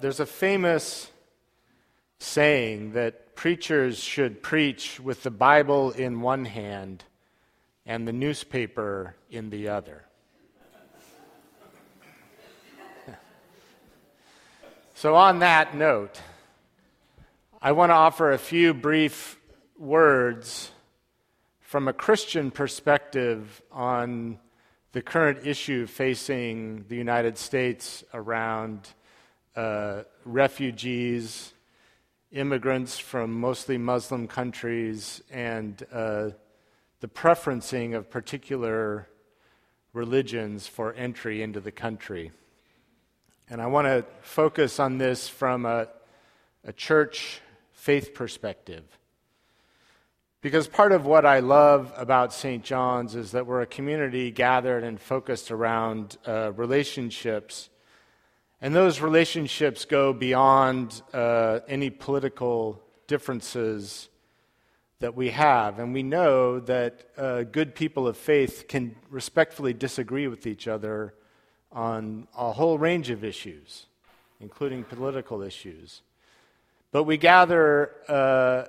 There's a famous saying that preachers should preach with the Bible in one hand and the newspaper in the other. so, on that note, I want to offer a few brief words from a Christian perspective on the current issue facing the United States around uh, refugees, immigrants from mostly Muslim countries, and uh, the preferencing of particular religions for entry into the country. And I want to focus on this from a, a church faith perspective. Because part of what I love about St. John's is that we're a community gathered and focused around uh, relationships and those relationships go beyond uh, any political differences that we have. And we know that uh, good people of faith can respectfully disagree with each other on a whole range of issues, including political issues. But we gather uh,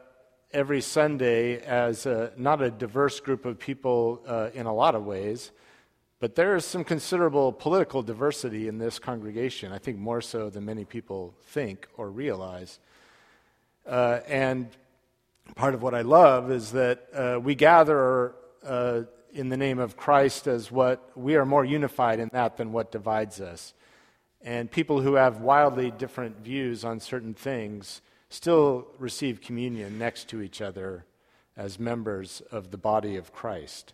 every Sunday as a, not a diverse group of people uh, in a lot of ways but there is some considerable political diversity in this congregation, I think more so than many people think or realize. Uh, and part of what I love is that uh, we gather uh, in the name of Christ as what we are more unified in that than what divides us. And people who have wildly different views on certain things still receive communion next to each other as members of the body of Christ.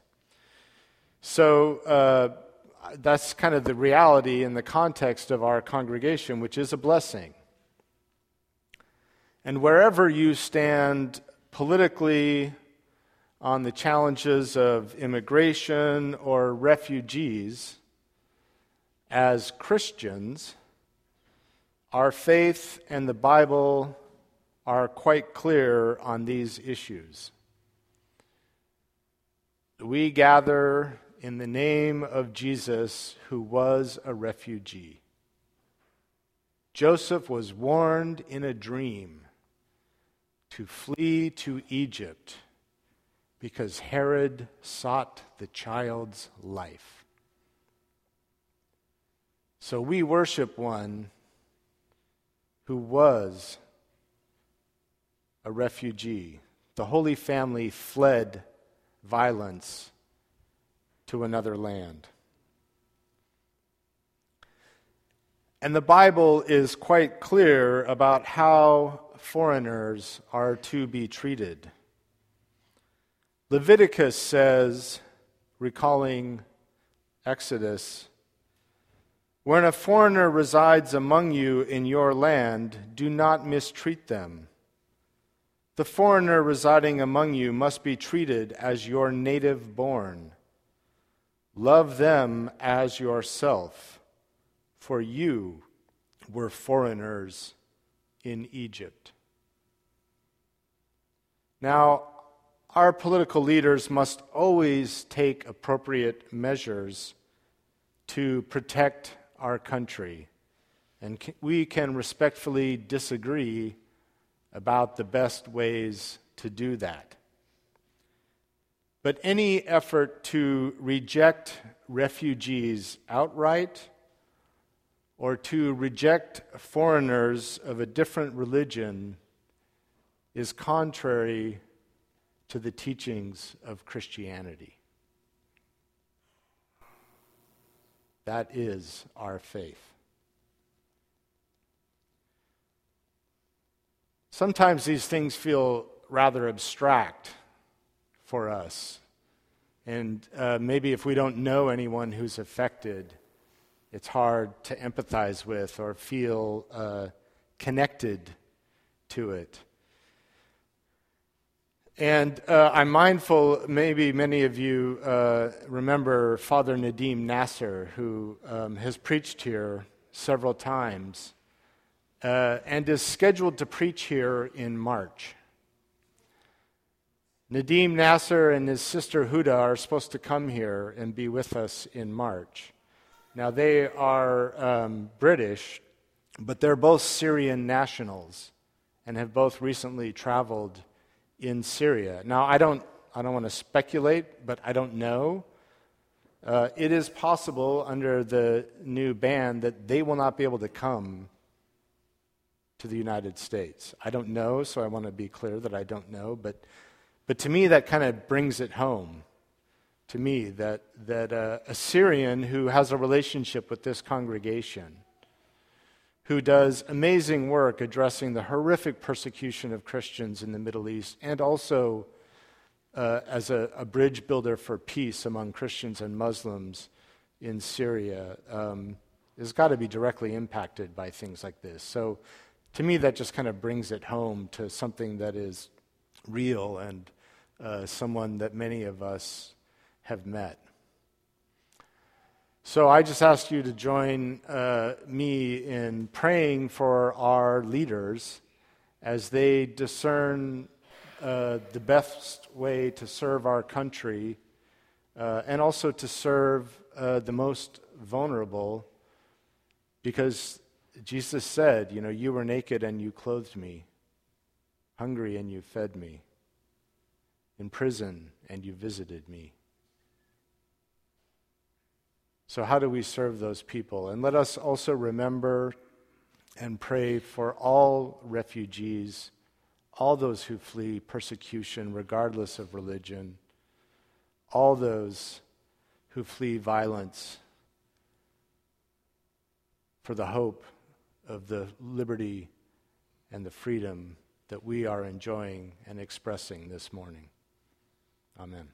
So uh, that's kind of the reality in the context of our congregation, which is a blessing. And wherever you stand politically on the challenges of immigration or refugees, as Christians, our faith and the Bible are quite clear on these issues. We gather in the name of Jesus, who was a refugee. Joseph was warned in a dream to flee to Egypt because Herod sought the child's life. So we worship one who was a refugee. The Holy Family fled violence to another land. And the Bible is quite clear about how foreigners are to be treated. Leviticus says, recalling Exodus, when a foreigner resides among you in your land, do not mistreat them. The foreigner residing among you must be treated as your native born. Love them as yourself, for you were foreigners in Egypt. Now, our political leaders must always take appropriate measures to protect our country. And we can respectfully disagree about the best ways to do that. But any effort to reject refugees outright or to reject foreigners of a different religion is contrary to the teachings of Christianity. That is our faith. Sometimes these things feel rather abstract for us. And uh, maybe if we don't know anyone who's affected, it's hard to empathize with or feel uh, connected to it. And uh, I'm mindful, maybe many of you uh, remember Father Nadim Nasser, who um, has preached here several times uh, and is scheduled to preach here in March. Nadim Nasser and his sister Huda are supposed to come here and be with us in March. Now, they are um, British, but they're both Syrian nationals and have both recently traveled in Syria. Now, I don't, I don't want to speculate, but I don't know. Uh, it is possible under the new ban that they will not be able to come to the United States. I don't know, so I want to be clear that I don't know, but, but to me, that kind of brings it home. To me, that, that uh, a Syrian who has a relationship with this congregation, who does amazing work addressing the horrific persecution of Christians in the Middle East and also uh, as a, a, bridge builder for peace among Christians and Muslims in Syria, um, has got to be directly impacted by things like this. So to me, that just kind of brings it home to something that is real and uh, someone that many of us have met. So I just ask you to join uh, me in praying for our leaders as they discern uh, the best way to serve our country uh, and also to serve uh, the most vulnerable because Jesus said, You know, you were naked and you clothed me, hungry and you fed me, in prison and you visited me. So, how do we serve those people? And let us also remember and pray for all refugees, all those who flee persecution, regardless of religion, all those who flee violence for the hope of the liberty and the freedom that we are enjoying and expressing this morning. Amen.